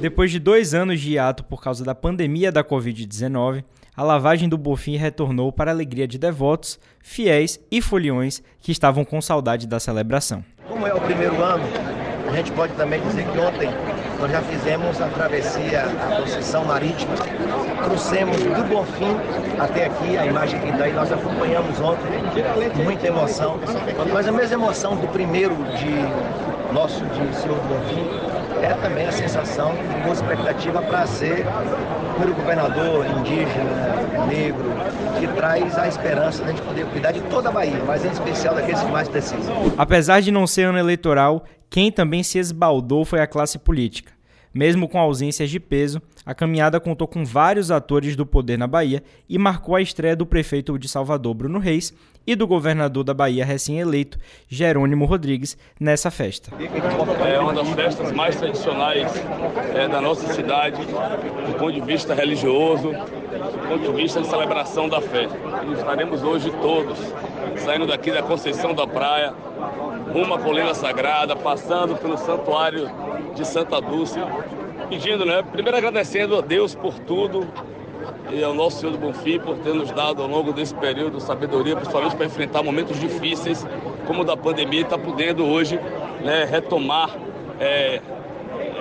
Depois de dois anos de hiato por causa da pandemia da Covid-19, a lavagem do Bofim retornou para a alegria de devotos, fiéis e foliões que estavam com saudade da celebração. Como é o primeiro ano, a gente pode também dizer que ontem nós já fizemos a travessia, a procissão marítima, trouxemos do Bonfim até aqui, a imagem que daí nós acompanhamos ontem, muita emoção, mas a mesma emoção do primeiro de nosso de Senhor Bonfim é também a sensação de boa expectativa para ser o governador indígena, negro, que traz a esperança de a gente poder cuidar de toda a Bahia, mas em especial daqueles que mais precisam. Apesar de não ser ano eleitoral, quem também se esbaldou foi a classe política. Mesmo com ausências de peso, a caminhada contou com vários atores do poder na Bahia e marcou a estreia do prefeito de Salvador, Bruno Reis, e do governador da Bahia recém-eleito, Jerônimo Rodrigues, nessa festa. É uma das festas mais tradicionais é, da nossa cidade, do ponto de vista religioso, do ponto de vista de celebração da fé. E estaremos hoje todos saindo daqui da Conceição da Praia, rumo à Colina Sagrada, passando pelo Santuário de Santa Dulce, pedindo, né? Primeiro agradecendo a Deus por tudo, e ao nosso Senhor do Bonfim por ter nos dado ao longo desse período sabedoria, principalmente para enfrentar momentos difíceis como o da pandemia e está podendo hoje né, retomar é,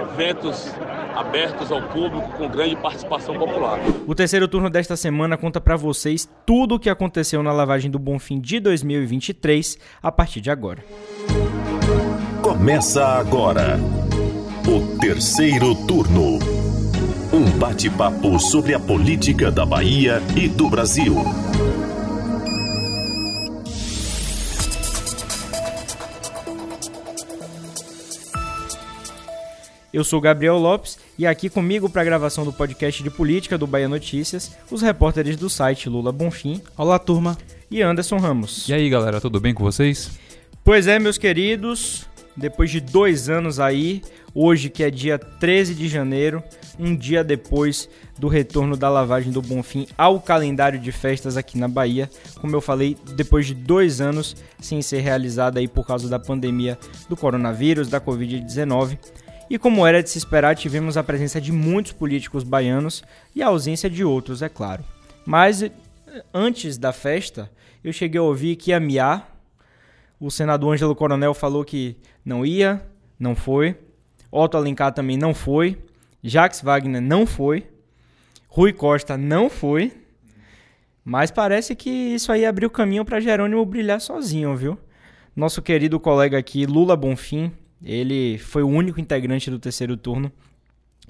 eventos abertos ao público com grande participação popular. O terceiro turno desta semana conta para vocês tudo o que aconteceu na lavagem do Bonfim de 2023 a partir de agora. Começa agora o terceiro turno. Bate-papo sobre a política da Bahia e do Brasil. Eu sou Gabriel Lopes e aqui comigo para a gravação do podcast de política do Bahia Notícias, os repórteres do site Lula Bonfim. Olá, turma. E Anderson Ramos. E aí, galera, tudo bem com vocês? Pois é, meus queridos, depois de dois anos aí, hoje que é dia 13 de janeiro, um dia depois do retorno da lavagem do Bonfim ao calendário de festas aqui na Bahia. Como eu falei, depois de dois anos sem ser realizada aí por causa da pandemia do coronavírus, da Covid-19. E como era de se esperar, tivemos a presença de muitos políticos baianos e a ausência de outros, é claro. Mas antes da festa, eu cheguei a ouvir que ia miar. O senador Ângelo Coronel falou que não ia, não foi. Otto Alencar também não foi. Jacques Wagner não foi. Rui Costa não foi. Mas parece que isso aí abriu caminho para Jerônimo brilhar sozinho, viu? Nosso querido colega aqui, Lula Bonfim, ele foi o único integrante do terceiro turno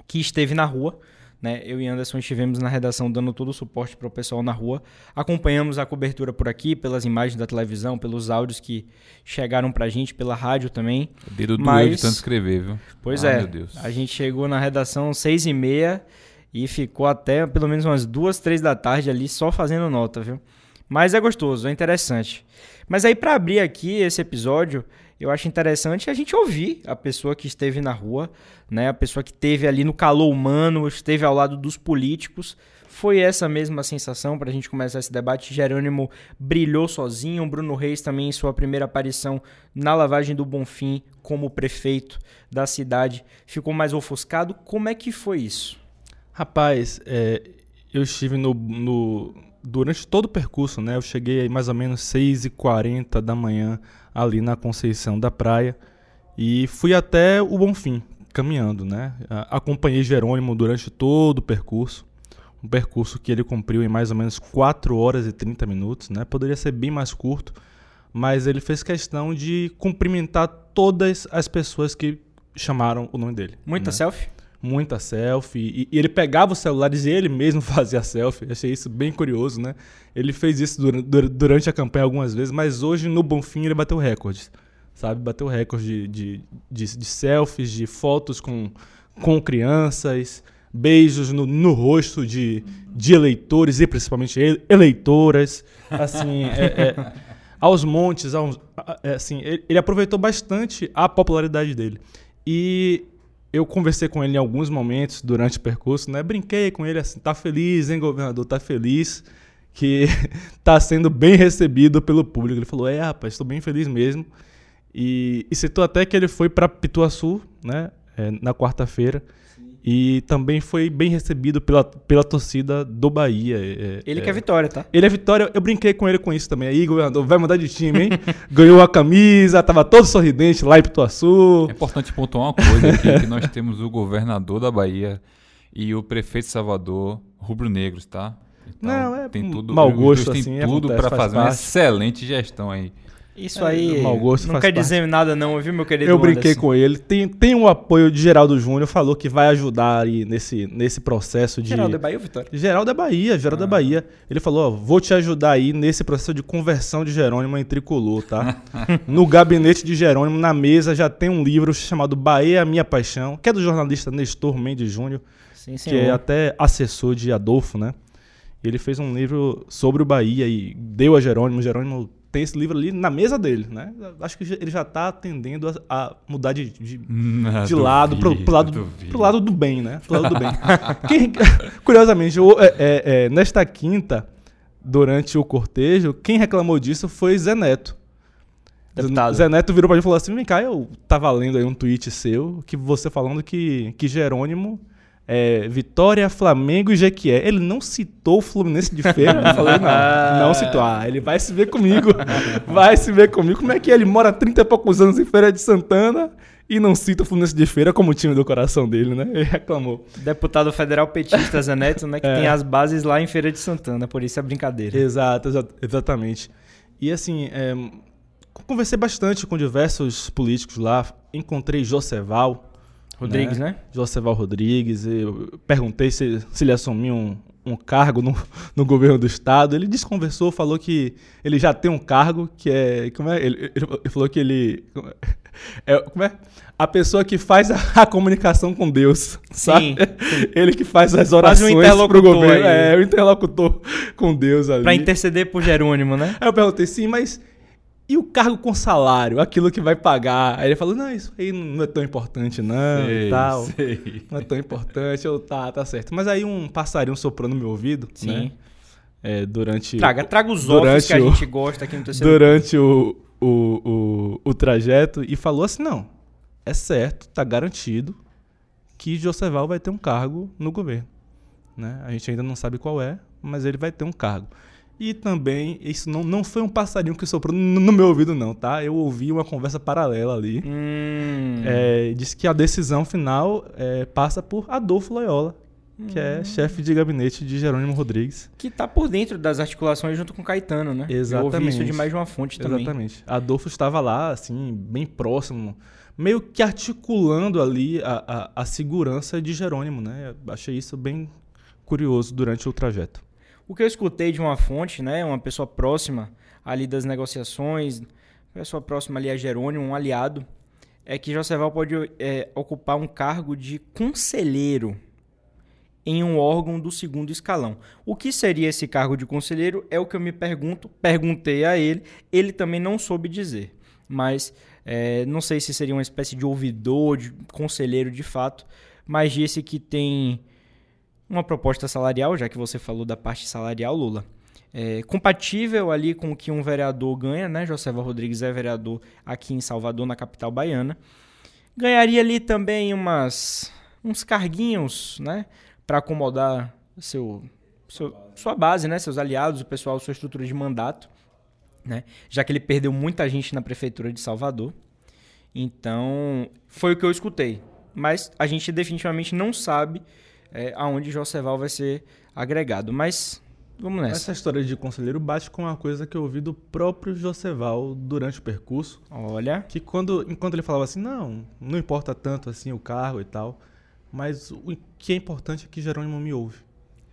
que esteve na rua. Né? Eu e Anderson estivemos na redação dando todo o suporte para o pessoal na rua. Acompanhamos a cobertura por aqui, pelas imagens da televisão, pelos áudios que chegaram para a gente, pela rádio também. O dedo doeu de tanto escrever, viu? Pois ah, é. A gente chegou na redação seis e meia e ficou até pelo menos umas duas, três da tarde ali só fazendo nota, viu? Mas é gostoso, é interessante. Mas aí para abrir aqui esse episódio, eu acho interessante a gente ouvir a pessoa que esteve na rua, né? A pessoa que esteve ali no calor humano, esteve ao lado dos políticos. Foi essa mesma sensação para a gente começar esse debate. Jerônimo brilhou sozinho, Bruno Reis também em sua primeira aparição na lavagem do Bonfim como prefeito da cidade ficou mais ofuscado. Como é que foi isso? Rapaz, é, eu estive no, no, durante todo o percurso, né? Eu cheguei aí mais ou menos 6h40 da manhã ali na Conceição da Praia e fui até o Bonfim, caminhando, né? Acompanhei Jerônimo durante todo o percurso, um percurso que ele cumpriu em mais ou menos 4 horas e 30 minutos, né? Poderia ser bem mais curto, mas ele fez questão de cumprimentar todas as pessoas que chamaram o nome dele. Muita né? selfie? Muita selfie. E, e, ele pegava os celulares e ele mesmo fazia selfie. Achei isso bem curioso, né? Ele fez isso durante, durante a campanha algumas vezes, mas hoje no Bonfim ele bateu recordes. Sabe? Bateu recorde de, de, de, de selfies, de fotos com, com crianças, beijos no, no rosto de, de eleitores e principalmente eleitoras. Assim, é, é, aos montes, aos, é, assim, ele, ele aproveitou bastante a popularidade dele. E eu conversei com ele em alguns momentos durante o percurso, né? Brinquei com ele assim, tá feliz, hein, governador? Tá feliz que tá sendo bem recebido pelo público. Ele falou: "É, rapaz, estou bem feliz mesmo". E, e citou até que ele foi para Pituaçu, né, é, na quarta-feira. E também foi bem recebido pela, pela torcida do Bahia. É, Ele é, quer vitória, tá? Ele é vitória, eu brinquei com ele com isso também. Aí, governador, vai mudar de time, hein? Ganhou a camisa, tava todo sorridente lá em Pituaçu. É importante pontuar uma coisa aqui, que nós temos o governador da Bahia e o prefeito de Salvador, rubro-negros, tá? Então, Não, é tem tudo, mau gosto, têm assim, tudo acontece, para faz fazer uma parte. excelente gestão aí. Isso aí mau gosto não quer parte. dizer nada não, viu, meu querido Eu brinquei Anderson? com ele. Tem, tem o apoio de Geraldo Júnior, falou que vai ajudar aí nesse, nesse processo de. Geraldo é Bahia ou Vitória? Geraldo é Bahia, Geraldo é Bahia. Ele falou, ó, vou te ajudar aí nesse processo de conversão de Jerônimo em tricolor, tá? no gabinete de Jerônimo, na mesa, já tem um livro chamado Bahia é a Minha Paixão, que é do jornalista Nestor Mendes Júnior, Sim, que é até assessor de Adolfo, né? Ele fez um livro sobre o Bahia e deu a Jerônimo. Jerônimo tem esse livro ali na mesa dele, né? Acho que ele já tá tendendo a, a mudar de, de, Não, de lado pro, pro duvido, lado, pro lado do bem, né? Pro lado do bem. Quem- curiosamente, o- é- é- é, nesta quinta, durante o cortejo, quem reclamou disso foi Zé Neto. Deputado. Zé Neto virou pra mim e falou assim: vem cá, eu tava lendo aí um tweet seu, que você falando que, que Jerônimo é Vitória, Flamengo e Jequié. Ele não citou o Fluminense de feira? Eu falei, não, não citou. Ah, ele vai se ver comigo. Vai se ver comigo. Como é que? Ele mora há 30 e poucos anos em Feira de Santana e não cita o Fluminense de feira como time do coração dele, né? Ele reclamou. Deputado federal petista Zé Neto, né? Que É. tem as bases lá em Feira de Santana, por isso é brincadeira. Exato, exa- exatamente. E assim, é, conversei bastante com diversos políticos lá. Encontrei Joseval. Rodrigues, né? Joseval Rodrigues. Eu perguntei se, se ele assumiu um, um cargo no, no governo do estado. Ele desconversou, falou que ele já tem um cargo que é. Como é? Ele, ele- falou que ele. É, como é? A pessoa que faz a, a comunicação com Deus. Sabe? Ele que faz as Quase um orações pro governo. aí. É, o interlocutor com Deus ali. Pra interceder por Jerônimo, né? Aí eu perguntei, sim, mas e o cargo com salário? Aquilo que vai pagar? Aí ele falou, não, isso aí não é tão importante não e Sei, tal. sei. Não é tão importante. Eu, tá, tá certo. Mas aí um passarinho soprou no meu ouvido, Sim. né? É, durante... Traga, traga os offs que a o- gente gosta aqui no terceiro. Durante o, o, o, o trajeto e falou assim, não, é certo, tá garantido que Joseval vai ter um cargo no governo. Né? A gente ainda não sabe qual é, mas ele vai ter um cargo. E também, isso não, não foi um passarinho que soprou no, no meu ouvido, não, tá? Eu ouvi uma conversa paralela ali. Hum, É, disse que a decisão final é, passa por Adolfo Loyola, que Hum. é chefe de gabinete de Jerônimo Rodrigues. que tá por dentro das articulações junto com Caetano, né? Eu ouvi isso Exatamente. de mais de uma fonte também. Exatamente. Adolfo estava lá, assim, bem próximo, meio que articulando ali a, a, a segurança de Jerônimo, né? Achei isso bem curioso durante o trajeto. O que eu escutei de uma fonte, né, uma pessoa próxima ali das negociações, pessoa próxima ali a Jerônimo, um aliado, é que Joseval pode é, ocupar um cargo de conselheiro em um órgão do segundo escalão. O que seria esse cargo de conselheiro é o que eu me pergunto, perguntei a ele, ele também não soube dizer, mas é, não sei se seria uma espécie de ouvidor, de conselheiro de fato, mas disse que tem uma proposta salarial, já que você falou da parte salarial, Lula, é, compatível ali com o que um vereador ganha, né? Josefa Rodrigues é vereador aqui em Salvador, na capital baiana. Ganharia ali também umas, uns carguinhos, né? Para acomodar seu, seu- sua base, né? Seus aliados, o pessoal, sua estrutura de mandato, né? Já que ele perdeu muita gente na prefeitura de Salvador. Então, foi o que eu escutei. Mas a gente definitivamente não sabe é, aonde Joseval vai ser agregado. Mas vamos nessa. Essa história de conselheiro bate com uma coisa que eu ouvi do próprio Joseval durante o percurso, Olha. que quando, enquanto ele falava assim, não, não importa tanto assim o cargo e tal, mas o que é importante é que Jerônimo me ouve.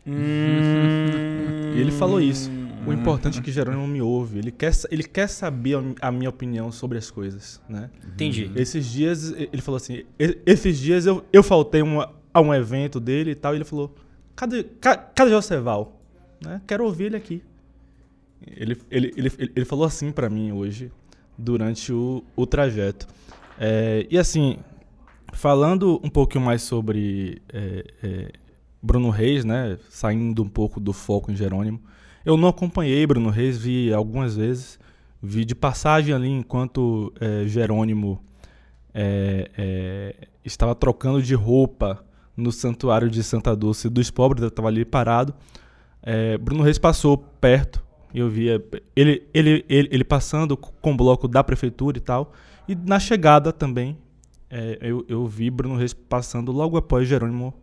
Hum... E ele falou isso. O importante é que Jerônimo me ouve. Ele quer, ele quer saber a- minha opinião sobre as coisas, né? Entendi. Esses dias, ele falou assim, "E- esses dias eu, eu faltei uma- a um evento dele e tal, e ele falou, cadê, ca- cadê Joseval? Né? Quero ouvir ele aqui. Ele, ele, ele, ele, falou assim pra mim hoje, durante o, o trajeto. É, e assim, falando um pouquinho mais sobre é, é, Bruno Reis, né? Saindo um pouco do foco em Jerônimo. Eu não acompanhei Bruno Reis, vi algumas vezes, vi de passagem ali enquanto é, Jerônimo é, é, estava trocando de roupa no santuário de Santa Dulce dos Pobres, eu estava ali parado. É, Bruno Reis passou perto, e eu via ele, ele, ele, ele passando com o bloco da prefeitura e tal. E na chegada também, é, eu, eu vi Bruno Reis passando logo após Jerônimo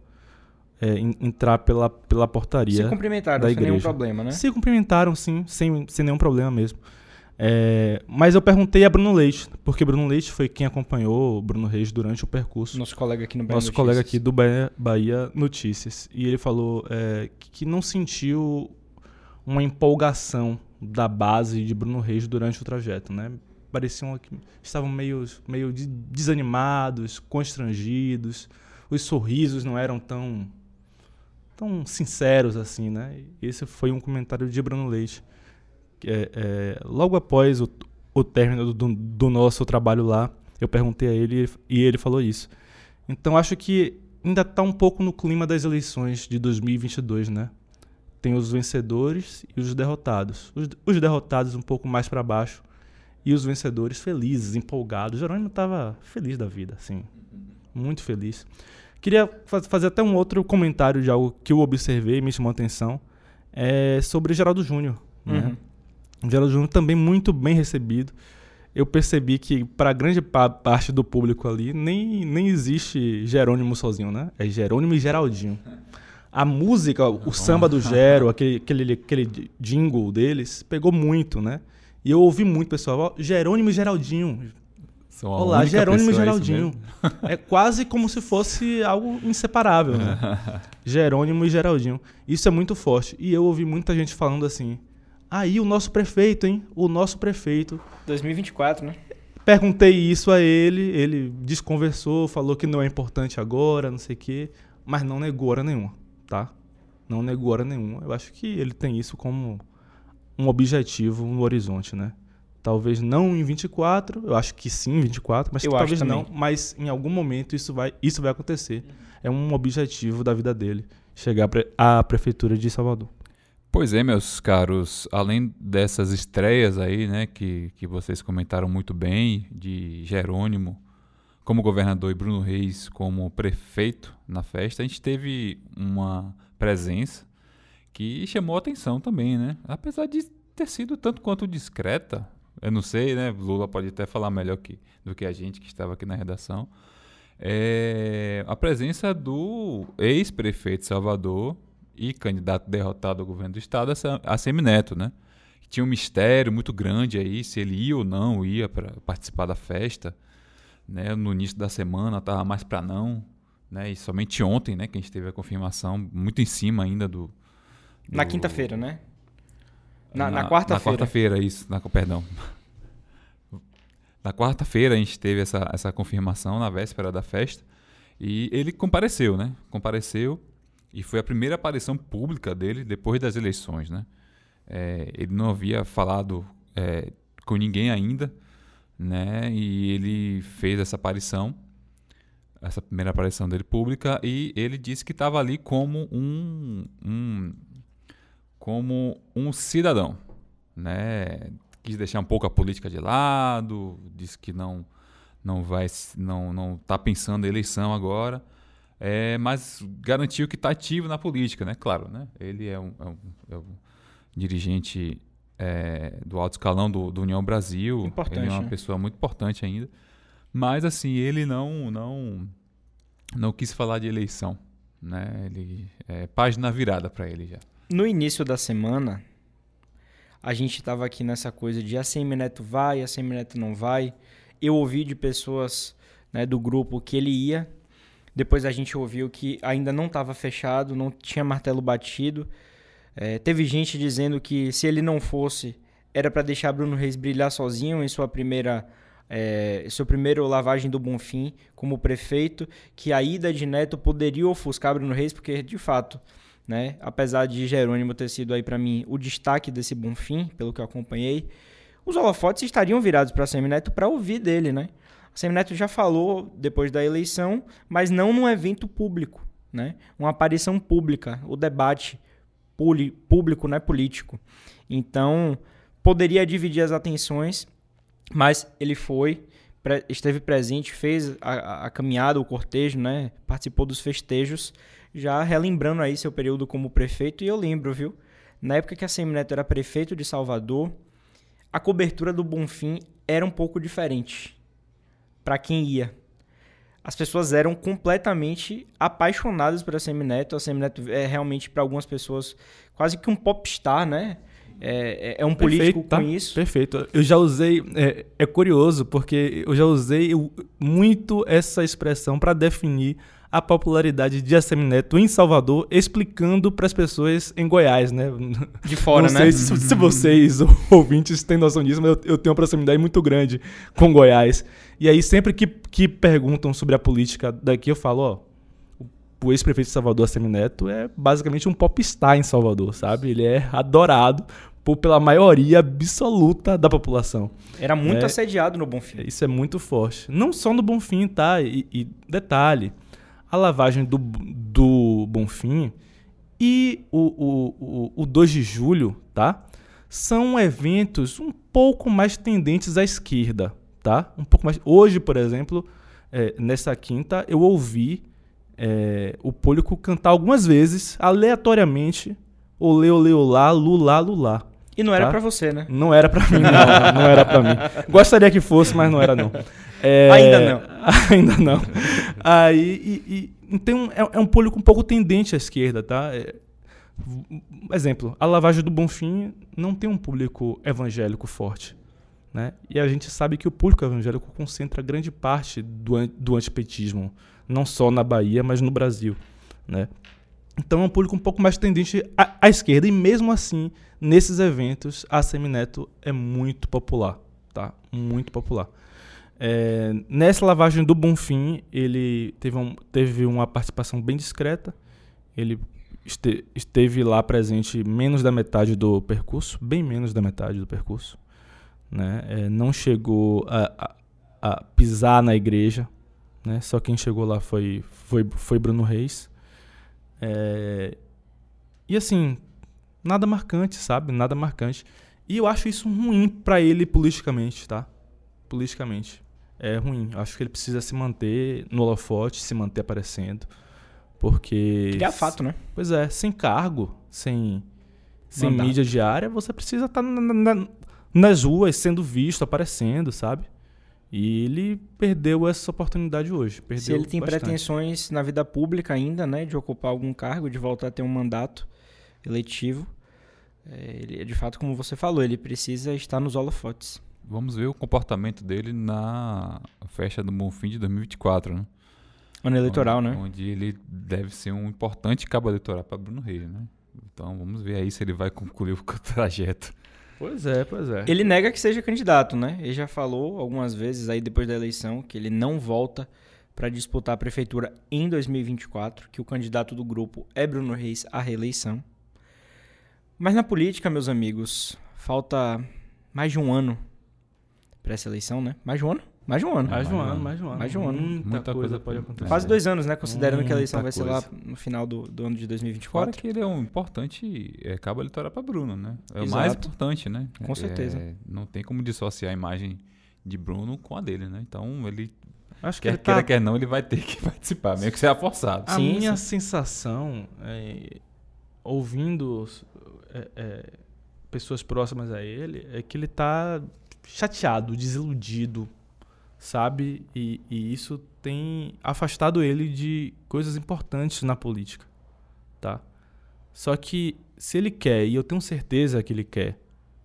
é, entrar pela, pela portaria. Se cumprimentaram da sem igreja. nenhum problema, né? Se cumprimentaram, sim, sem, sem nenhum problema mesmo. É, mas eu perguntei a Bruno Leite, porque Bruno Leite foi quem acompanhou o Bruno Reis durante o percurso. Nosso colega aqui no Bahia Nosso Notícias. colega aqui do Bahia, Bahia Notícias. E ele falou é, que não sentiu uma empolgação da base de Bruno Reis durante o trajeto, né? Pareciam que estavam meio, meio de- desanimados, constrangidos. Os sorrisos não eram tão tão sinceros assim, né? Esse foi um comentário de Bruno Leite. É, é, logo após o, o término do, do nosso trabalho lá, eu perguntei a ele e ele falou isso. Então acho que ainda está um pouco no clima das eleições de 2022, né? Tem os vencedores e os derrotados. Os, os derrotados um pouco mais para baixo e os vencedores felizes, empolgados. Jerônimo estava feliz da vida, assim, muito feliz. Queria fa- fazer até um outro comentário de algo que eu observei e me chamou a atenção, é sobre Geraldo Júnior. Né? Geraldo Júnior também muito bem recebido. Eu percebi que para grande pa- parte do público ali nem, nem existe Jerônimo sozinho, né? É Jerônimo e Geraldinho. A música, o samba do Gero, aquele, aquele, aquele jingle deles, pegou muito, né? E eu ouvi muito, pessoal. Jerônimo e Geraldinho. São Olá, Jerônimo e é Geraldinho. mesmo? É quase como se fosse algo inseparável, né? Jerônimo e Geraldinho. Isso é muito forte. E eu ouvi muita gente falando assim: aí o nosso prefeito, hein? O nosso prefeito. 2024, né? Perguntei isso a ele, ele desconversou, falou que não é importante agora, não sei o quê, mas não negou hora nenhuma, tá? Não negou hora nenhuma. Eu acho que ele tem isso como um objetivo no horizonte, né? Talvez não em 24, eu acho que sim em 24, mas Eu talvez não, mas em algum momento isso vai, isso vai acontecer. É um objetivo da vida dele, chegar à prefeitura de Salvador. Pois é, meus caros, além dessas estreias aí, né, que, que vocês comentaram muito bem, de Jerônimo como governador e Bruno Reis como prefeito na festa, a gente teve uma presença que chamou atenção também, né? Apesar de ter sido tanto quanto discreta, eu não sei, né? Lula pode até falar melhor que, do que a gente que estava aqui na redação. É, a presença do ex-prefeito Salvador e candidato derrotado ao governo do estado, a Semineto, né? Tinha um mistério muito grande aí se ele ia ou não ia para participar da festa, né? No início da semana estava mais para não, né? E somente ontem, né, que a gente teve a confirmação, muito em cima ainda do, Na do- quinta-feira, né? Na, na quarta-feira. Na quarta-feira, isso. Na, perdão. Na quarta-feira a gente teve essa, essa confirmação na véspera da festa. E ele compareceu, né? Compareceu. E foi a primeira aparição pública dele depois das eleições, né? É, ele não havia falado é, com ninguém ainda, né? E ele fez essa aparição, essa primeira aparição dele pública, e ele disse que estava ali como um, um como um cidadão, né? Quis deixar um pouco a política de lado, disse que não não vai não não está pensando em eleição agora, é, mas garantiu que está ativo na política, né? Claro, né? Ele é um, é um, é um dirigente é, do alto escalão do, do União Brasil, Importante, ele é uma né? pessoa muito importante ainda, mas assim ele não não não quis falar de eleição, né? Ele é página virada para ele já. No início da semana, a gente tava aqui nessa coisa de a Semineto vai, a Semineto não vai. Eu ouvi de pessoas né, do grupo que ele ia. Depois a gente ouviu que ainda não estava fechado, não tinha martelo batido. É, teve gente dizendo que se ele não fosse, era para deixar Bruno Reis brilhar sozinho em sua primeira, é, seu primeiro lavagem do Bonfim como prefeito, que a ida de Neto poderia ofuscar Bruno Reis, porque de fato, né, apesar de Jerônimo ter sido aí para mim o destaque desse Bonfim, pelo que eu acompanhei, os holofotes estariam virados para Semineto para ouvir dele, né? A Semineto já falou depois da eleição, mas não num evento público, né? Uma aparição pública, o debate público, não é político. Então, poderia dividir as atenções, mas ele foi esteve presente, fez a, a, caminhada, o cortejo, né? Participou dos festejos, já relembrando aí seu período como prefeito. E eu lembro, viu? Na época que a Semineto era prefeito de Salvador, a cobertura do Bonfim era um pouco diferente para quem ia. As pessoas eram completamente apaixonadas por a Semineto. A Semineto é realmente para algumas pessoas quase que um popstar, né? É, é, é um político Perfeito, tá? com isso. Perfeito. Eu já usei. É, é curioso, porque eu já usei muito essa expressão para definir a popularidade de Assemineto em Salvador, explicando para as pessoas em Goiás, né? De fora, Não né? sei se, vocês, ouvintes, têm noção disso, mas eu, eu tenho uma proximidade muito grande com Goiás. E aí, sempre que, que perguntam sobre a política daqui, eu falo, ó, o ex-prefeito de Salvador, Assemineto, é basicamente um popstar em Salvador, sabe? Ele é adorado por, pela maioria absoluta da população. Era muito é, assediado no Bonfim. Isso é muito forte. Não só no Bonfim, tá? E, e detalhe, a lavagem do, do Bonfim e o, o, o, o 2 de julho, tá? São eventos um pouco mais tendentes à esquerda, tá? Um pouco mais. Hoje, por exemplo, é, nessa quinta, eu ouvi é, o público cantar algumas vezes, aleatoriamente, olê, olê, olá, lulá, lulá. E não era tá? para você, né? Não era para mim, não. não era para mim. Gostaria que fosse, mas não era não. É, ainda não. ainda não. Aí, e, e, então é, é, um público um pouco tendente à esquerda, tá? É, exemplo, a lavagem do Bonfim não tem um público evangélico forte. Né? E a gente sabe que o público evangélico concentra grande parte do, do antipetismo, não só na Bahia, mas no Brasil. Né? Então é um público um pouco mais tendente à, à esquerda, e mesmo assim, nesses eventos, a Semineto é muito popular. Tá? Muito popular. É, nessa lavagem do Bonfim, ele teve, um, teve uma participação bem discreta. Ele este, esteve lá presente menos da metade do percurso, bem menos da metade do percurso. Né? É, não chegou a, a, a, pisar na igreja. Né? Só quem chegou lá foi, foi, foi Bruno Reis. É, e assim, nada marcante, sabe? Nada marcante. E eu acho isso ruim para ele politicamente, tá? Politicamente é ruim. Acho que ele precisa se manter no holofote, se manter aparecendo. Porque. Criar fato, né? Pois é, sem cargo, sem, sem mídia diária, você precisa estar tá na, na, nas ruas sendo visto, aparecendo, sabe? E ele perdeu essa oportunidade hoje. Perdeu Se ele tem bastante. pretensões na vida pública ainda, né, de ocupar algum cargo, de voltar a ter um mandato eletivo, é, ele, de fato, como você falou, ele precisa estar nos holofotes. Vamos ver o comportamento dele na festa do Bonfim de 2024, né? Ano eleitoral, onde, né? Onde ele deve ser um importante cabo eleitoral para Bruno Reis, né? Então vamos ver aí se ele vai concluir o trajeto. Pois é, pois é. Ele nega que seja candidato, né? Ele já falou algumas vezes aí depois da eleição que ele não volta para disputar a prefeitura em 2024, que o candidato do grupo é Bruno Reis à reeleição. Mas na política, meus amigos, falta mais de um ano para essa eleição, né? Mais de um ano? Mais de um ano. Mais de um ano, mais de um ano. Mais de um ano. Muita, Muita coisa, pode acontecer. Quase dois anos, né? Considerando Muita que a eleição vai ser lá no final do, do ano de 2024. Fora que ele é um importante é, cabo eleitoral para Bruno, né? É Exato. o mais importante, né? Com certeza. É, não tem como dissociar a imagem de Bruno com a dele, né? Então ele Acho que quer ele tá... queira, quer não, ele vai ter que participar, meio que ser forçado. A sim, minha sim. sensação, é, ouvindo é, é, pessoas próximas a ele, é que ele está chateado, desiludido, sabe? E, e, isso tem afastado ele de coisas importantes na política, tá? Só que se ele quer, e eu tenho certeza que ele quer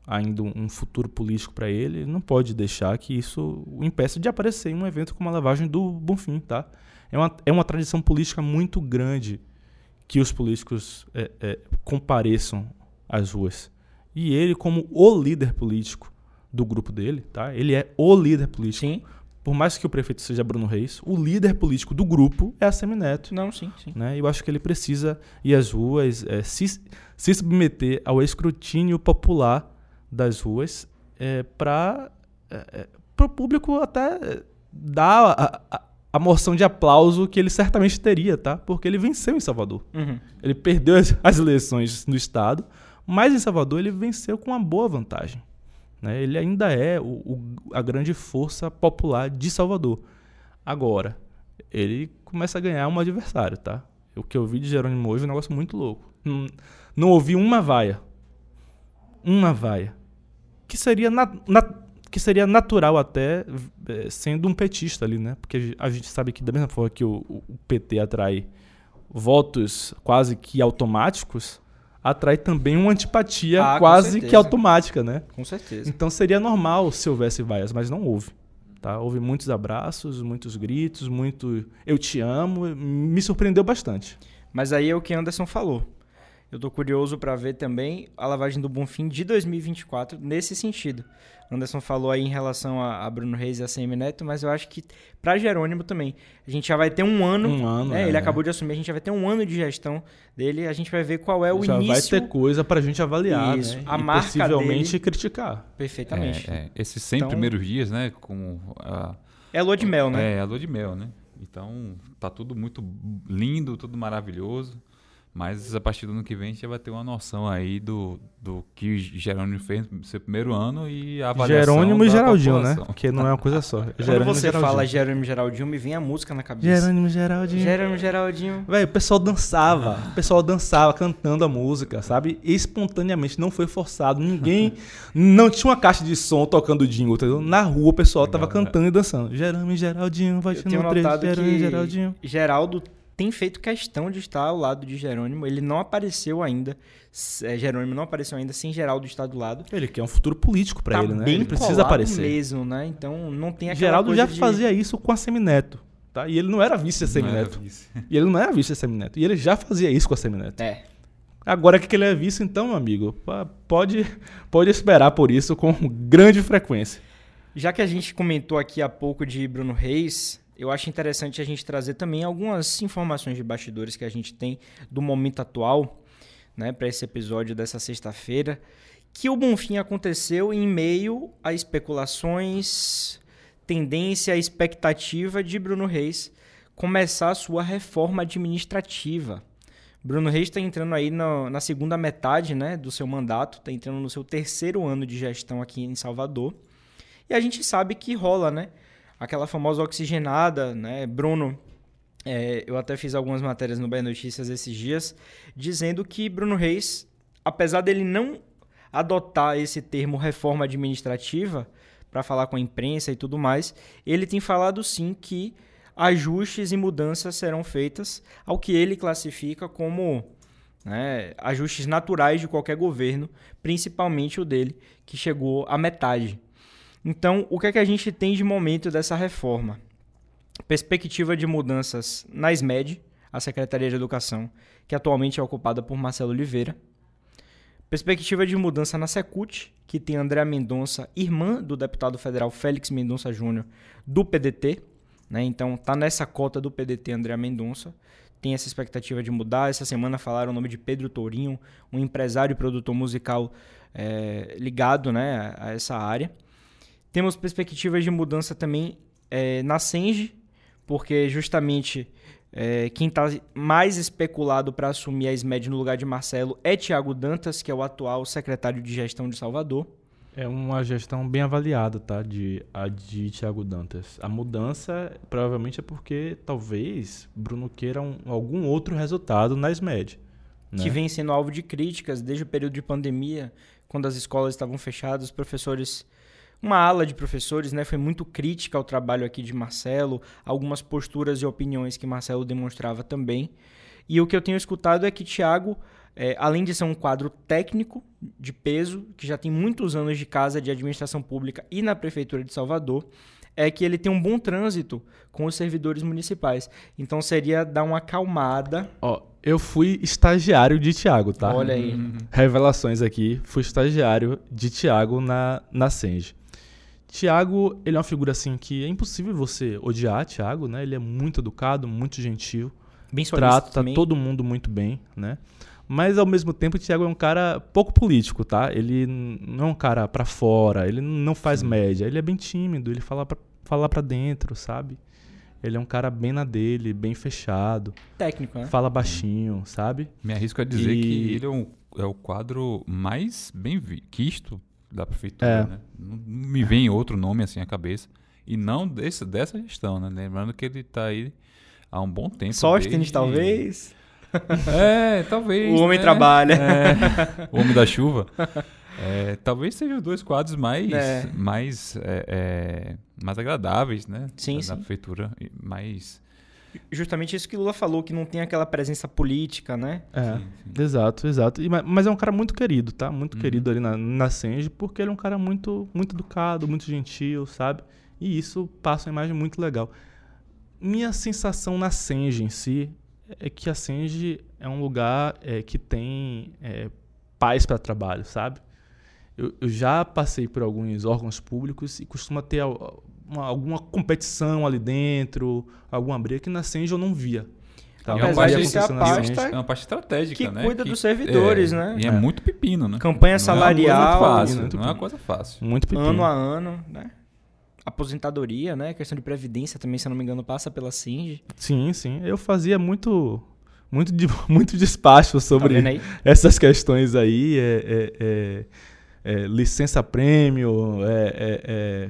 ainda um futuro político para ele, não pode deixar que isso o impeça de aparecer em um evento como a lavagem do Bonfim, tá? É uma, é uma tradição política muito grande que os políticos é, é, compareçam às ruas. E ele, como o líder político, do grupo dele, tá? Ele é o líder político. Sim. Por mais que o prefeito seja Bruno Reis, o líder político do grupo é a Semineto. Não, sim, sim. Né? Eu acho que ele precisa ir às ruas, é, se, se submeter ao escrutínio popular das ruas é, para é, é o público até dar a, a, a, moção de aplauso que ele certamente teria, tá? Porque ele venceu em Salvador. Uhum. Ele perdeu as, as eleições no estado, mas em Salvador ele venceu com uma boa vantagem Né? Ele ainda é o, o, a grande força popular de Salvador. Agora, ele começa a ganhar um adversário, tá? O que eu vi de Jerônimo hoje é um negócio muito louco. Não, não ouvi uma vaia. Uma vaia. Que seria, na, na, que seria natural até é, sendo um petista ali, né? Porque a gente sabe que da mesma forma que o, o PT atrai votos quase que automáticos, atrai também uma antipatia ah, quase que automática, né? Com certeza. Então seria normal se houvesse vaias, mas não houve. Tá? Houve muitos abraços, muitos gritos, muito eu te amo, me surpreendeu bastante. Mas aí é o que Anderson falou. Eu tô curioso para ver também a lavagem do Bonfim de 2024 nesse sentido. Anderson falou aí em relação a, a Bruno Reis e a CM Neto, mas eu acho que para Jerônimo também. A gente já vai ter um ano. Um ano. Né? É, ele acabou de assumir, a gente já vai ter um ano de gestão dele. A gente vai ver qual é o já início. Já vai ter coisa para a gente avaliar. Isso, né? a e marca possivelmente dele... criticar. Perfeitamente. É, é. Esses 100 então, primeiros dias, né? Com a... É lua de mel, né? É, é lua de mel, né? Então tá tudo muito lindo, tudo maravilhoso. Mas a partir do ano que vem a gente vai ter uma noção aí do, do que Jerônimo fez no seu primeiro ano e a avaliação Jerônimo e Geraldinho, né? Porque não é uma coisa só. Quando Jerônimo você Geraldinho. fala Jerônimo e Geraldinho, me vem a música na cabeça. Jerônimo e Geraldinho. Jerônimo e Geraldinho. Velho, o pessoal dançava. O pessoal dançava cantando a música, sabe? Espontaneamente, não foi forçado. Ninguém. não tinha uma caixa de som tocando jingle, entendeu? Na rua o pessoal tava cantando e dançando. Jerônimo e Geraldinho, vai te no 3, Jerônimo e Geraldinho. Geraldo tem feito questão de estar ao lado de Jerônimo. Ele não apareceu ainda. É, Jerônimo não apareceu ainda sem Geraldo estar do lado. Ele quer um futuro político para tá ele, né? Bem ele precisa aparecer. mesmo, né? Então não tem aquela Geraldo já de... fazia isso com a Semineto. Tá? E ele não era vice a Semineto. E ele não era vice a Semineto. E ele já fazia isso com a Semineto. É. Agora que ele é vice, então, meu amigo, pode, pode esperar por isso com grande frequência. Já que a gente comentou aqui há pouco de Bruno Reis, eu acho interessante a gente trazer também algumas informações de bastidores que a gente tem do momento atual, né, para esse episódio dessa sexta-feira, que o Bonfim aconteceu em meio a especulações, tendência, expectativa de Bruno Reis começar a sua reforma administrativa. Bruno Reis está entrando aí na, na, segunda metade né, do seu mandato, está entrando no seu terceiro ano de gestão aqui em Salvador. E a gente sabe que rola, né? Aquela famosa oxigenada, né? Bruno, é, eu até fiz algumas matérias no Bem Notícias esses dias, dizendo que Bruno Reis, apesar dele não adotar esse termo reforma administrativa para falar com a imprensa e tudo mais, ele tem falado sim que ajustes e mudanças serão feitas ao que ele classifica como né, ajustes naturais de qualquer governo, principalmente o dele, que chegou à metade. Então, o que é que a gente tem de momento dessa reforma? Perspectiva de mudanças na SMED, a Secretaria de Educação, que atualmente é ocupada por Marcelo Oliveira. Perspectiva de mudança na Secult, que tem Andréa Mendonça, irmã do deputado federal Félix Mendonça Júnior, do PDT. Né? Então, está nessa cota do PDT Andréa Mendonça. Tem essa expectativa de mudar. Essa semana falaram o nome de Pedro Tourinho, um empresário e produtor musical é, ligado né, a essa área. Temos perspectivas de mudança também é, na Senge, porque justamente é, quem está mais especulado para assumir a SMED no lugar de Marcelo é Tiago Dantas, que é o atual secretário de gestão de Salvador. É uma gestão bem avaliada, tá? De, a de Tiago Dantas. A mudança provavelmente é porque talvez Bruno queira um, algum outro resultado na SMED. Né? Que vem sendo alvo de críticas desde o período de pandemia, quando as escolas estavam fechadas, os professores uma ala de professores né, foi muito crítica ao trabalho aqui de Marcelo, algumas posturas e opiniões que Marcelo demonstrava também. E o que eu tenho escutado é que Tiago, é, além de ser um quadro técnico de peso, que já tem muitos anos de casa de administração pública e na Prefeitura de Salvador, é que ele tem um bom trânsito com os servidores municipais. Então seria dar uma acalmada. Ó, eu fui estagiário de Tiago, tá? Olha aí. Revelações aqui. Fui estagiário de Tiago na, na Senge. Tiago, ele é uma figura assim que é impossível você odiar Tiago, né? Ele é muito educado, muito gentil. Bem Trata também. todo mundo muito bem, né? Mas ao mesmo tempo, o Thiago é um cara pouco político, tá? Ele não é um cara para fora, ele não faz Sim. média, ele é bem tímido, ele fala pra, fala pra dentro, sabe? Ele é um cara bem na dele, bem fechado. Técnico, né? Fala baixinho, sabe? Me arrisco a dizer e... que ele é, um, é o quadro mais bem quisto da prefeitura, É. né? Não, me vem outro nome assim à cabeça. E não desse, dessa gestão, né? Lembrando que ele está aí há um bom tempo. Sóstenes, desde- talvez. É, talvez. O homem né? trabalha. É, o homem da chuva. É, talvez sejam os dois quadros mais, É. mais, é, é, mais agradáveis, né? Sim, da, sim. da prefeitura. Mais. Justamente isso que Lula falou, que não tem aquela presença política, né? É, Sim, sim. exato, exato. E ma- mas é um cara muito querido, tá? Muito Uhum. querido ali na, na Senge, porque ele é um cara muito, muito educado, muito gentil, sabe? E isso passa uma imagem muito legal. Minha sensação na Senge em si é que a Senge é um lugar é, que tem é, paz para trabalho, sabe? Eu, eu já passei por alguns órgãos públicos e costuma ter uma- alguma competição ali dentro, alguma briga que na Senge eu não via. Tá? E Eu não Apesar via de ser a pasta. É uma parte estratégica, que né? cuida dos servidores, é, né? E é, É. muito pepino, né? Campanha Não é uma salarial, coisa fácil, muito não é uma coisa fácil. Muito pepino. ano a ano, né? Aposentadoria, né? Questão de previdência também, se eu não me engano, passa pela Singe. Sim, sim. Eu fazia muito muito, muito despacho Tá sobre aí? essas questões aí. É, é- é- é licença prêmio, é, é- é-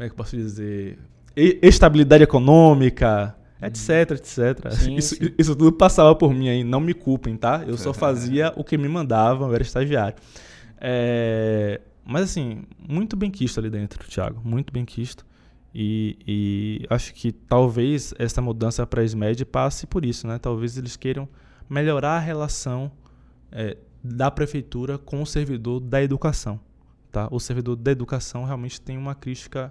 como é que eu posso dizer? Estabilidade econômica, etc, etc. Sim, isso, sim. isso tudo passava por mim aí. Não me culpem, tá? Eu só fazia o que me mandavam, eu era estagiário. É, mas assim, muito bem quisto ali dentro, Thiago. Muito bem quisto. E, e acho que talvez essa mudança para a SMED passe por isso, né? Talvez eles queiram melhorar a relação é, da prefeitura com o servidor da educação. Tá? O servidor da educação realmente tem uma crítica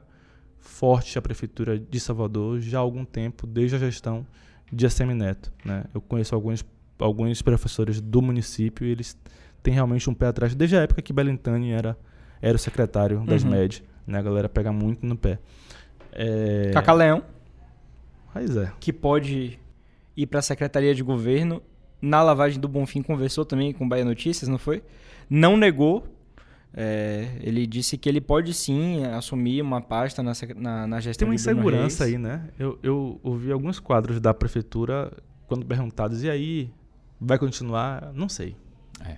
forte à prefeitura de Salvador já há algum tempo, desde a gestão de ACM Neto. Né? Eu conheço alguns, alguns professores do município e eles têm realmente um pé atrás, desde a época que Belintani era, era o secretário da Uhum. SMED. Né? A galera pega muito no pé. É... Cacá Leão, Pois é. que pode ir para a Secretaria de Governo. Na lavagem do Bonfim conversou também com o Bahia Notícias, não foi? Não negou. É, ele disse que ele pode sim assumir uma pasta na, na, na gestão Tem uma de Bruno insegurança Reis. aí, né? Eu, eu ouvi alguns quadros da prefeitura quando perguntados, e aí, vai continuar? Não sei. É.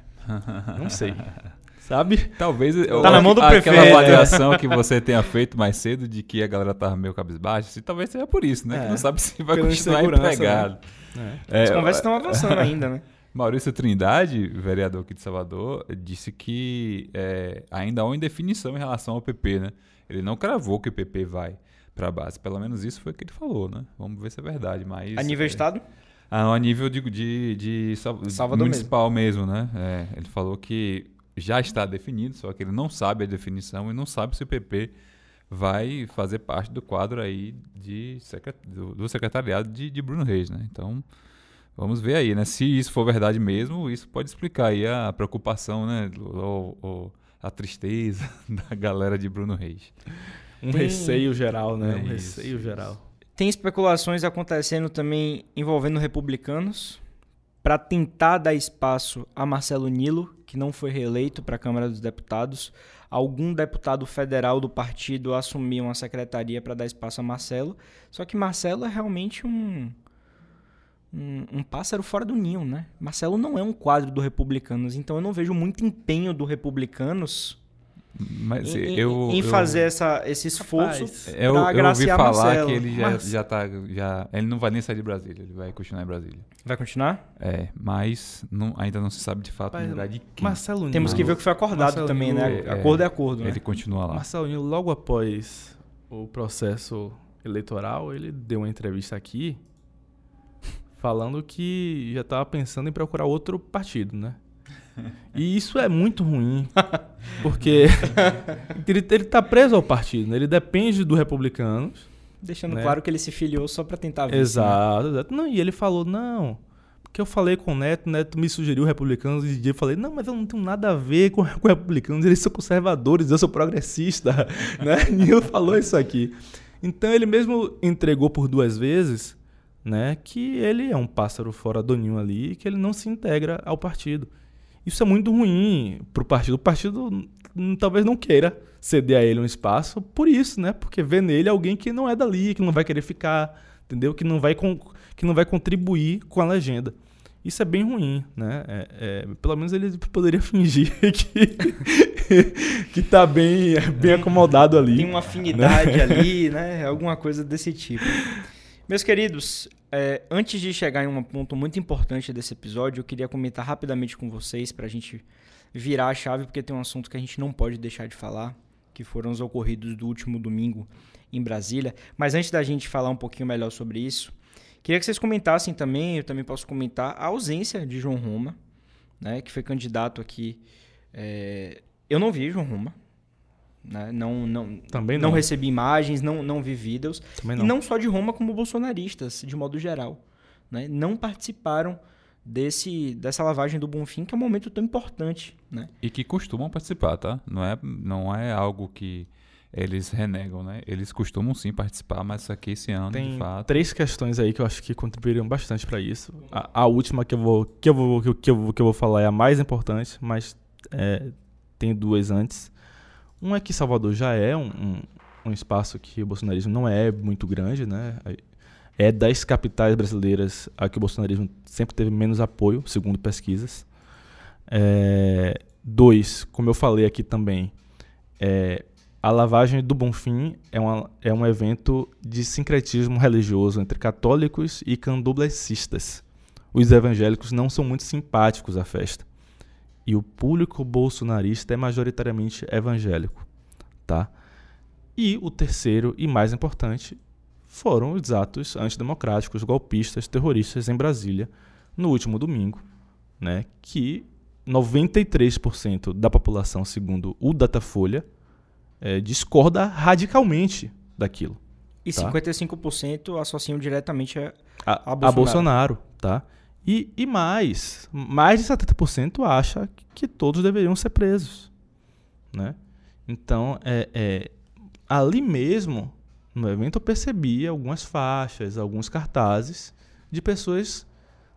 Não sei. Sabe? Talvez Tá na mão do aquela prefeito. avaliação que você tenha feito mais cedo de que a galera tava meio cabisbaixa, se talvez seja por isso, né? É. que não sabe se vai continuar né? empregado. É. As É, conversas estão avançando ainda, né? Maurício Trindade, vereador aqui de Salvador, disse que é, ainda há uma indefinição em relação ao PP, né? Ele não cravou que o PP vai para a base. Pelo menos isso foi o que ele falou, né? Vamos ver se é verdade. Mas, A nível é, estado? Ah, a nível de, de, de Sal- Salvador municipal mesmo, né? É, ele falou que já está definido, só que ele não sabe a definição e não sabe se o PP vai fazer parte do quadro aí de secre- do, do secretariado de, de Bruno Reis, né? Então, vamos ver aí, né? Se isso for verdade mesmo, isso pode explicar aí a preocupação, né? Ou, ou a tristeza da galera de Bruno Reis. Um Tem- receio geral, né? É um isso, receio isso. geral. Tem especulações acontecendo também envolvendo republicanos para tentar dar espaço a Marcelo Nilo, que não foi reeleito para a Câmara dos Deputados. Algum deputado federal do partido assumiu uma secretaria para dar espaço a Marcelo. Só que Marcelo é realmente um, um, um pássaro fora do ninho, né? Marcelo não é um quadro do Republicanos, então eu não vejo muito empenho do Republicanos Mas em, eu, em eu- fazer essa, esse esforço Eu, para eu ouvi falar Marcelo. que ele já, Mas- já tá. Já, ele não vai nem sair de Brasília, ele vai continuar em Brasília. Vai continuar? É, mas não- ainda não se sabe de fato lugar de quem. Marcelo Nilo. Temos que ver o que foi acordado Marcelo também, Nilo, né? é, Acordo é acordo, né? Ele continua lá. Marcelo Nilo, logo após o processo eleitoral, ele deu uma entrevista aqui falando que já estava pensando em procurar outro partido, né? E isso é muito ruim, porque ele, ele tá preso ao partido, né? ele depende do republicanos. Deixando né? claro que ele se filiou só pra tentar ver. Exato, exato. Não, e ele falou, não, porque eu falei com o Neto, o Neto me sugeriu republicanos, e eu falei, não, mas eu não tenho nada a ver com, com republicanos, eles são conservadores, eu sou progressista, né? Nilo falou isso aqui. Então ele mesmo entregou por duas vezes, né, que ele é um pássaro fora do ninho ali, que ele não se integra ao partido. Isso é muito ruim pro partido. O partido talvez não queira ceder a ele um espaço por isso, né? Porque vê nele alguém que não é dali, que não vai querer ficar, entendeu? Que não vai, con- que não vai contribuir com a legenda. Isso é bem ruim, né? É- é, pelo menos ele poderia fingir que que tá bem, bem acomodado ali. Tem uma afinidade né? ali, né? Alguma coisa desse tipo. Meus queridos, é, antes de chegar em um ponto muito importante desse episódio, eu queria comentar rapidamente com vocês para a gente virar a chave, porque tem um assunto que a gente não pode deixar de falar, que foram os ocorridos do último domingo em Brasília. Mas antes da gente falar um pouquinho melhor sobre isso, queria que vocês comentassem também, eu também posso comentar, a ausência de João Roma, né, que foi candidato aqui. É, eu não vi João Roma. Né? Não, não, Também não. não recebi imagens, não, não vi vídeos. Também não. E não só de Roma, como bolsonaristas, de modo geral. Né? Não participaram desse, dessa lavagem do Bonfim, que é um momento tão importante. Né? E que costumam participar, tá? Não é, não é algo que eles renegam, né? Eles costumam sim participar, mas aqui esse ano, Tem de fato. três questões aí que eu acho que contribuiriam bastante para isso. A, a, última que eu vou que eu vou que eu, que eu vou falar é a mais importante, mas é, tem duas antes. Um é que Salvador já é um, um, um espaço que o bolsonarismo não é muito grande, né? É das capitais brasileiras a que o bolsonarismo sempre teve menos apoio, segundo pesquisas. É, dois, como eu falei aqui também, é, a lavagem do Bonfim é, uma, é um evento de sincretismo religioso entre católicos e candomblecistas. Os evangélicos não são muito simpáticos à festa. E o público bolsonarista é majoritariamente evangélico. Tá? E o terceiro e mais importante foram os atos antidemocráticos, golpistas, terroristas em Brasília no último domingo, né, que 93% da população, segundo o Datafolha, é, discorda radicalmente daquilo. E tá? 55% associam diretamente a, a, a, Bolsonaro. a Bolsonaro. tá? E, e mais, mais de 70% acha que todos deveriam ser presos, né? Então, é, é, ali mesmo, no evento, eu percebi algumas faixas, alguns cartazes de pessoas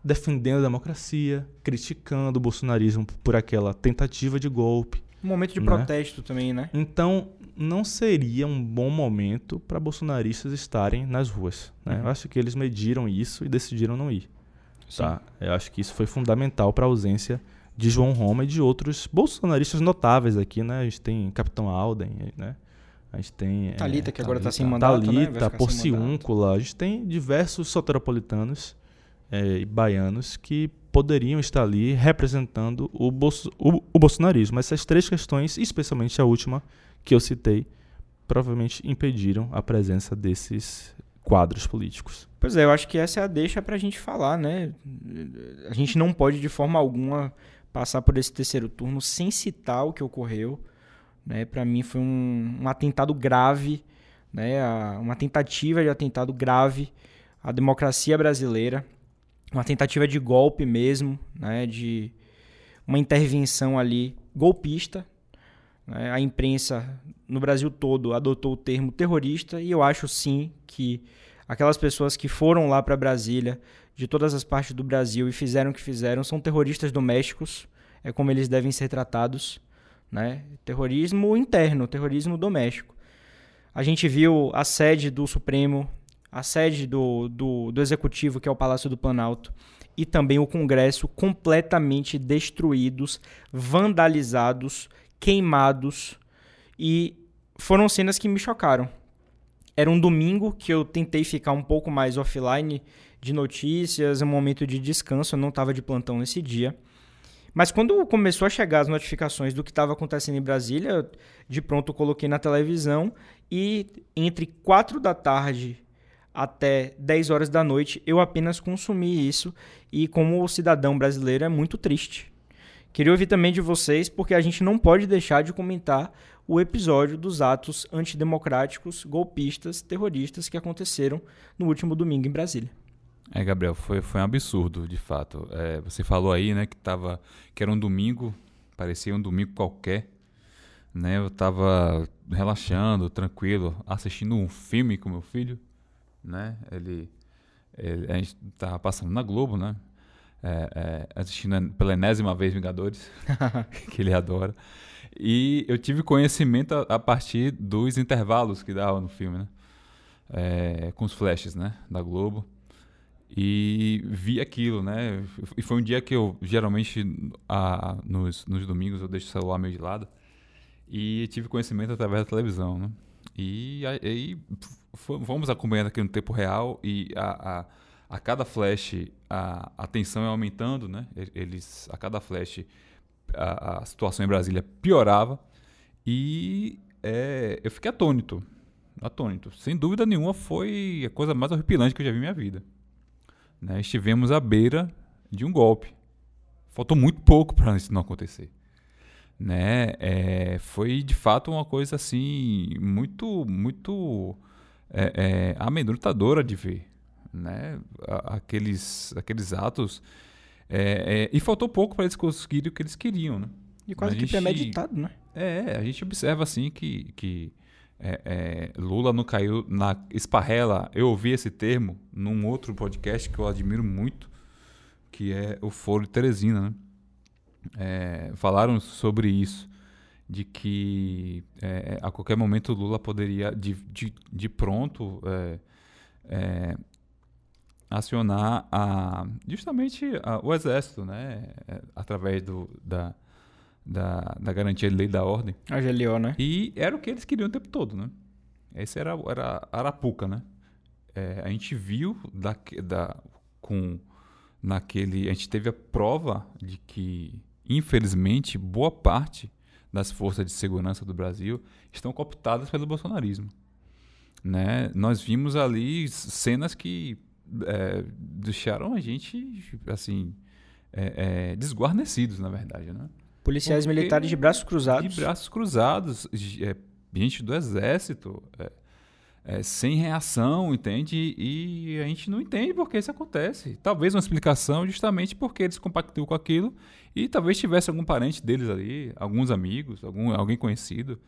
defendendo a democracia, criticando o bolsonarismo por aquela tentativa de golpe, um momento de né? protesto também, né? Então, não seria um bom momento para bolsonaristas estarem nas ruas. Né? Uhum. Eu acho que eles mediram isso e decidiram não ir. Tá? Eu acho que isso foi fundamental para a ausência de João Roma e de outros bolsonaristas notáveis aqui, né? A gente tem Capitão Alden, né? A gente tem... Talita, é, que agora está sem mandato, Talita, né? Porciúncula. A gente tem diversos soteropolitanos é, e baianos que poderiam estar ali representando o, bolso, o, o bolsonarismo. Essas três questões, especialmente a última que eu citei, provavelmente impediram a presença desses quadros políticos. Pois é, eu acho que essa é a deixa para a gente falar, né? A gente não pode de forma alguma passar por esse terceiro turno sem citar o que ocorreu. Né? Para mim foi um, um, atentado grave, né? uma tentativa de atentado grave à democracia brasileira uma tentativa de golpe mesmo, né, de uma intervenção ali golpista. Né, a imprensa no Brasil todo adotou o termo terrorista e eu acho sim que aquelas pessoas que foram lá para Brasília de todas as partes do Brasil e fizeram o que fizeram são terroristas domésticos, é como eles devem ser tratados, né? Terrorismo interno, terrorismo doméstico. A gente viu a sede do Supremo a sede do, do, do Executivo, que é o Palácio do Planalto, e também o Congresso completamente destruídos, vandalizados, queimados. E foram cenas que me chocaram. Era um domingo que eu tentei ficar um pouco mais offline de notícias, um momento de descanso, eu não estava de plantão nesse dia. Mas quando começou a chegar as notificações do que estava acontecendo em Brasília, de pronto eu coloquei na televisão e entre 4 da tarde até 10 horas da noite, eu apenas consumi isso e como cidadão brasileiro é muito triste. Queria ouvir também de vocês, porque a gente não pode deixar de comentar o episódio dos atos antidemocráticos, golpistas, terroristas que aconteceram no último domingo em Brasília. É, Gabriel, foi, foi um absurdo, de fato. É, você falou aí, né, que, tava, que era um domingo, parecia um domingo qualquer. Né, eu estava relaxando, tranquilo, assistindo um filme com meu filho né? Ele, ele a gente tava passando na Globo, né? É, é, assistindo pela enésima vez Vingadores, que ele adora. E eu tive conhecimento a, a partir dos intervalos que dava no filme, né? É, com os flashes, né? Da Globo. E vi aquilo, né? E foi um dia que eu, geralmente, a, nos, nos domingos, eu deixo o celular meio de lado. E tive conhecimento através da televisão, né? E aí fomos acompanhando aqui no tempo real e a, a, a cada flash a, a tensão é aumentando, né? Eles, a cada flash a, a situação em Brasília piorava e é, eu fiquei atônito, atônito. Sem dúvida nenhuma foi a coisa mais horripilante que eu já vi na minha vida. Né? Estivemos à beira de um golpe. Faltou muito pouco para isso não acontecer né? É, foi de fato uma coisa assim muito, muito é, é, amedrontadora de ver, né? Aqueles, aqueles atos é, é, e faltou pouco para eles conseguirem o que eles queriam, né? E quase a que premeditado, né? É, a gente observa assim que, que é, Lula não caiu na esparrela. Eu ouvi esse termo num outro podcast que eu admiro muito, que é o Foro de Teresina, né? é, falaram sobre isso, de que é, a qualquer momento Lula poderia, de, de, de pronto, é, é acionar a, justamente a, o Exército, né? É, através do, da, da, da, garantia de lei da ordem. A GLO, né? E era o que eles queriam o tempo todo, né? Esse era, era Arapuca, né? É, a gente viu da, da, com naquele. A gente teve a prova de que Infelizmente, boa parte das forças de segurança do Brasil estão cooptadas pelo bolsonarismo. Né? Nós vimos ali cenas que é, deixaram a gente assim é, é, desguarnecidos, na verdade. Né? Policiais Porque militares de braços cruzados. De braços cruzados, é, gente do exército. É, é, sem reação, entende? E a gente não entende por que isso acontece. Talvez uma explicação justamente porque eles compactuam com aquilo e talvez tivesse algum parente deles ali, alguns amigos, algum, alguém conhecido.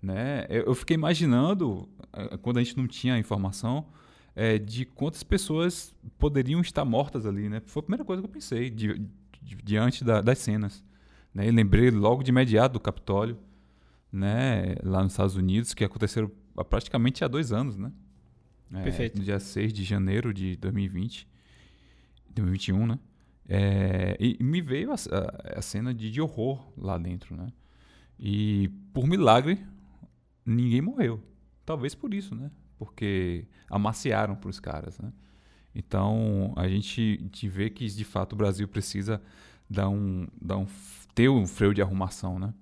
Né? Eu, eu fiquei imaginando, quando a gente não tinha a informação, é, de quantas pessoas poderiam estar mortas ali. Né? Foi a primeira coisa que eu pensei di, di, diante da, das cenas. Né? E lembrei logo de imediato do Capitólio, né? lá nos Estados Unidos, que aconteceram praticamente há dois anos, né? É, Perfeito. No dia 6 de janeiro de 2020, 2021, né? É, e me veio a, a, a, cena de, de horror lá dentro, né? E por milagre, ninguém morreu. Talvez por isso, né? Porque amaciaram para os caras, né? Então, a gente, a gente vê que, de fato, o Brasil precisa dar um, dar um, ter um freio de arrumação, né?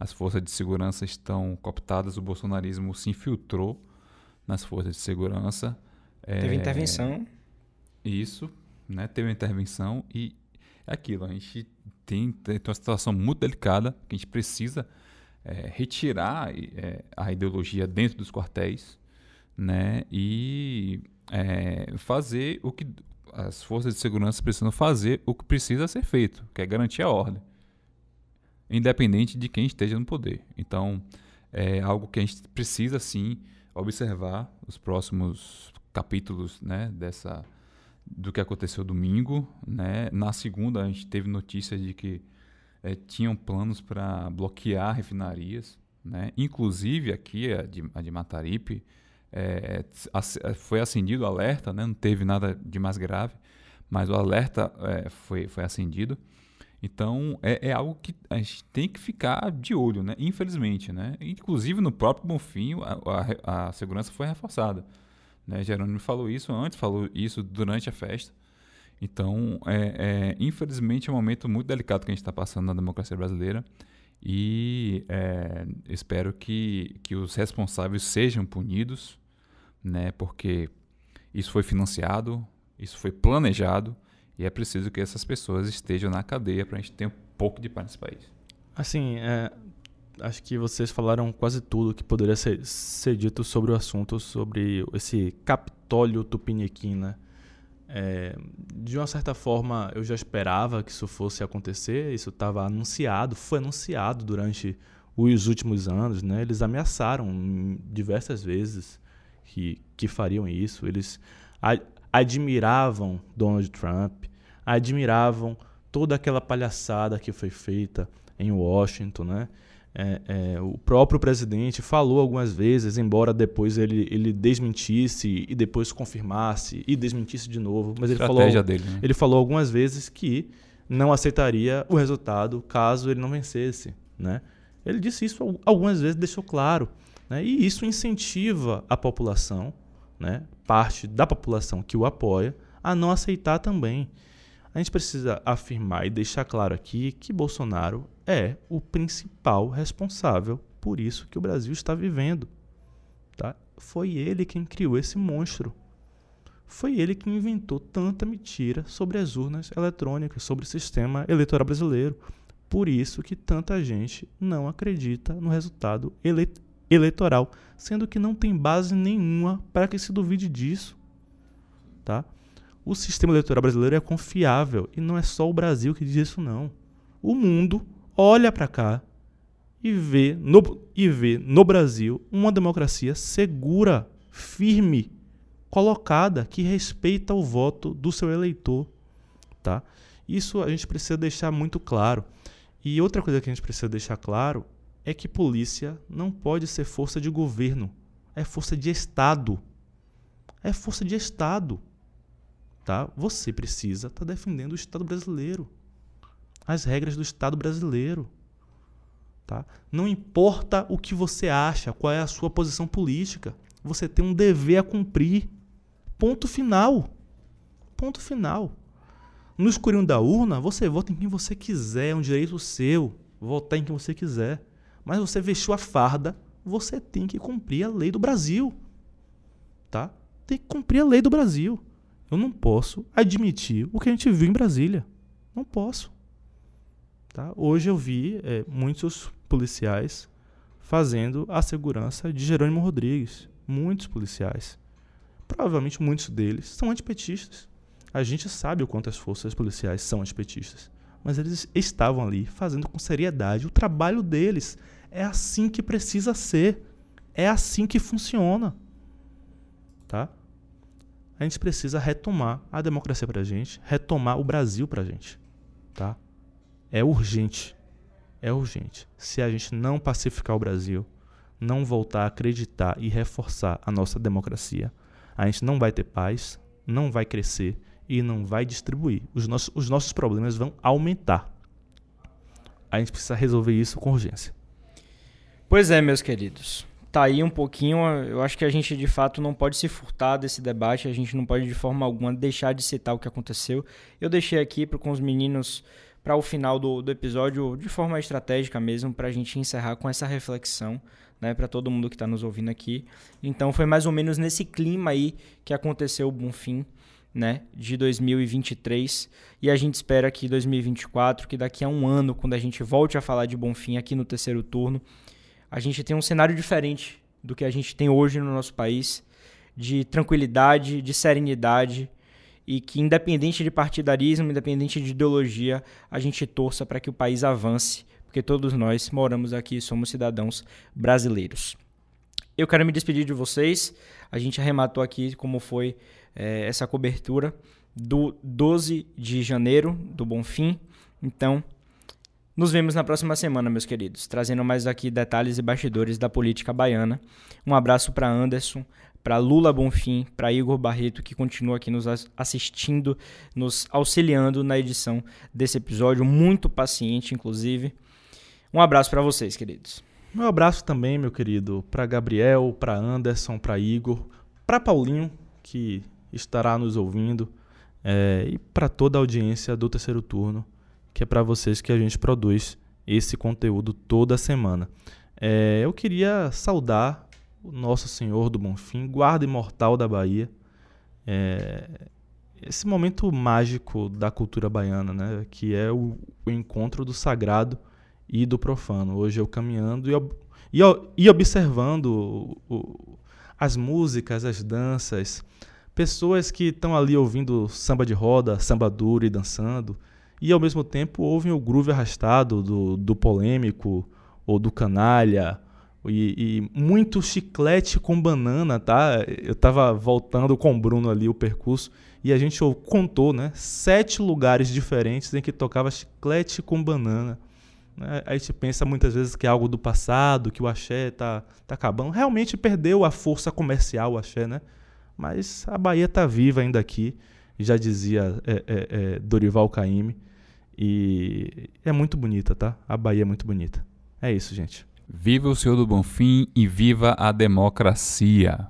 as forças de segurança estão cooptadas, o bolsonarismo se infiltrou nas forças de segurança. Teve é, intervenção. Isso, né? Teve intervenção e é aquilo. A gente tem, tem uma situação muito delicada que a gente precisa é, retirar é, a ideologia dentro dos quartéis, né? E é, fazer o que as forças de segurança precisam fazer, o que precisa ser feito, que é garantir a ordem independente de quem esteja no poder. Então, é algo que a gente precisa sim observar os próximos capítulos, né, dessa do que aconteceu domingo, né? Na segunda a gente teve notícia de que é, tinham planos para bloquear refinarias, né? Inclusive aqui a de, a de Mataripe é, foi acendido o alerta, né? Não teve nada de mais grave, mas o alerta é, foi foi acendido. Então, é, é, algo que a gente tem que ficar de olho, né? Infelizmente, né? Inclusive, no próprio Bonfim, a, a, a segurança foi reforçada. Né? Jerônimo falou isso antes, falou isso durante a festa. Então, é, é, infelizmente, é um momento muito delicado que a gente está passando na democracia brasileira e é, espero que, que os responsáveis sejam punidos, né? Porque isso foi financiado, isso foi planejado e é preciso que essas pessoas estejam na cadeia para a gente ter um pouco de paz nesse país. Assim, é, acho que vocês falaram quase tudo que poderia ser, ser dito sobre o assunto, sobre esse Capitólio Tupiniquim, né? É, de uma certa forma, eu já esperava que isso fosse acontecer, isso estava anunciado, foi anunciado durante os últimos anos, né? Eles ameaçaram diversas vezes que, que fariam isso, eles admiravam Donald Trump, admiravam toda aquela palhaçada que foi feita em Washington, né? É, é, o próprio presidente falou algumas vezes, embora depois ele, ele desmentisse e depois confirmasse e desmentisse de novo, mas ele falou, dele, né? ele falou algumas vezes que não aceitaria o resultado caso ele não vencesse, né? Ele disse isso algumas vezes, deixou claro. Né? E isso incentiva a população, né? parte da população que o apoia, a não aceitar também. A gente precisa afirmar e deixar claro aqui que Bolsonaro é o principal responsável por isso que o Brasil está vivendo. Tá? Foi ele quem criou esse monstro. Foi ele que inventou tanta mentira sobre as urnas eletrônicas, sobre o sistema eleitoral brasileiro. Por isso que tanta gente não acredita no resultado ele eleitoral, sendo que não tem base nenhuma para que se duvide disso. Tá? O sistema eleitoral brasileiro é confiável e não é só o Brasil que diz isso não. O mundo olha para cá e vê, no, e vê no Brasil uma democracia segura, firme, colocada, que respeita o voto do seu eleitor. Tá? Isso a gente precisa deixar muito claro. E outra coisa que a gente precisa deixar claro é que polícia não pode ser força de governo, é força de Estado. É força de Estado tá? Você precisa estar tá defendendo o Estado brasileiro, as regras do Estado brasileiro, tá? Não importa o que você acha, qual é a sua posição política, você tem um dever a cumprir. Ponto final. Ponto final. No escurinho da urna, você vota em quem você quiser, é um direito seu votar em quem você quiser. Mas você vestiu a farda, você tem que cumprir a lei do Brasil. Tá? Tem que cumprir a lei do Brasil. Eu não posso admitir o que a gente viu em Brasília. Não posso. Tá? Hoje eu vi é, muitos policiais fazendo a segurança de Jerônimo Rodrigues. Muitos policiais. Provavelmente muitos deles são antipetistas. A gente sabe o quanto as forças policiais são antipetistas. Mas eles estavam ali fazendo com seriedade o trabalho deles. É assim que precisa ser. É assim que funciona. Tá? a gente precisa retomar a democracia para a gente, retomar o Brasil para a gente. Tá? É urgente. É urgente. Se a gente não pacificar o Brasil, não voltar a acreditar e reforçar a nossa democracia, a gente não vai ter paz, não vai crescer e não vai distribuir. Os nossos, os nossos problemas vão aumentar. A gente precisa resolver isso com urgência. Pois é, meus queridos tá aí um pouquinho. Eu acho que a gente de fato não pode se furtar desse debate, a gente não pode de forma alguma deixar de citar o que aconteceu. Eu deixei aqui pro, com os meninos para o final do, do episódio de forma estratégica mesmo, para a gente encerrar com essa reflexão, né, para todo mundo que está nos ouvindo aqui. Então foi mais ou menos nesse clima aí que aconteceu o Bonfim. Né, de 2023 e a gente espera que 2024, que daqui a um ano, quando a gente volte a falar de Bonfim aqui no terceiro turno, a gente tem um cenário diferente do que a gente tem hoje no nosso país, de tranquilidade, de serenidade e que independente de partidarismo, independente de ideologia, a gente torça para que o país avance, porque todos nós moramos aqui e somos cidadãos brasileiros. Eu quero me despedir de vocês. A gente arrematou aqui como foi é, essa cobertura do 12 de janeiro do Bonfim. Então, nos vemos na próxima semana, meus queridos, trazendo mais aqui detalhes e bastidores da política baiana. Um abraço para Anderson, para Lula Bonfim, para Igor Barreto, que continua aqui nos assistindo, nos auxiliando na edição desse episódio, muito paciente, inclusive. Um abraço para vocês, queridos. Um abraço também, meu querido, para Gabriel, para Anderson, para Igor, para Paulinho, que estará nos ouvindo, é, e para toda a audiência do terceiro turno que é para vocês que a gente produz esse conteúdo toda semana. É, eu queria saudar o Nosso Senhor do Bonfim, guarda imortal da Bahia. É, esse momento mágico da cultura baiana, né, que é o, o, encontro do sagrado e do profano. Hoje eu caminhando e, e, e observando o, o, as músicas, as danças, pessoas que estão ali ouvindo samba de roda, samba duro e dançando, e ao mesmo tempo ouvem o groove arrastado do, do polêmico ou do canalha e, e, muito chiclete com banana, tá? Eu tava voltando com o Bruno ali o percurso e a gente contou, né? Sete lugares diferentes em que tocava chiclete com banana. Né? A gente pensa muitas vezes que é algo do passado, que o axé tá, tá acabando. Realmente perdeu a força comercial o axé, né? Mas a Bahia tá viva ainda aqui, já dizia é, é, é, Dorival Caymmi. E é muito bonita, tá? A Bahia é muito bonita. É isso, gente. Viva o Senhor do Bonfim e viva a democracia.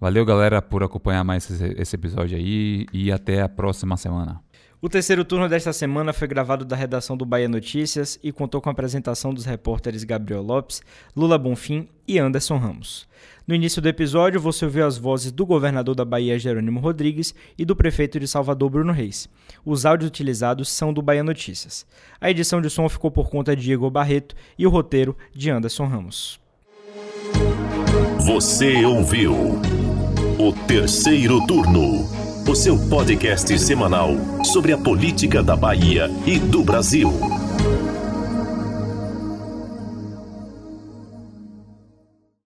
Valeu, galera, por acompanhar mais esse episódio aí e até a próxima semana. O terceiro turno desta semana foi gravado da redação do Bahia Notícias e contou com a apresentação dos repórteres Gabriel Lopes, Lula Bonfim e Anderson Ramos. No início do episódio, você ouviu as vozes do governador da Bahia, Jerônimo Rodrigues, e do prefeito de Salvador, Bruno Reis. Os áudios utilizados são do Bahia Notícias. A edição de som ficou por conta de Igor Barreto e o roteiro de Anderson Ramos. Você ouviu o terceiro turno o seu podcast semanal sobre a política da Bahia e do Brasil.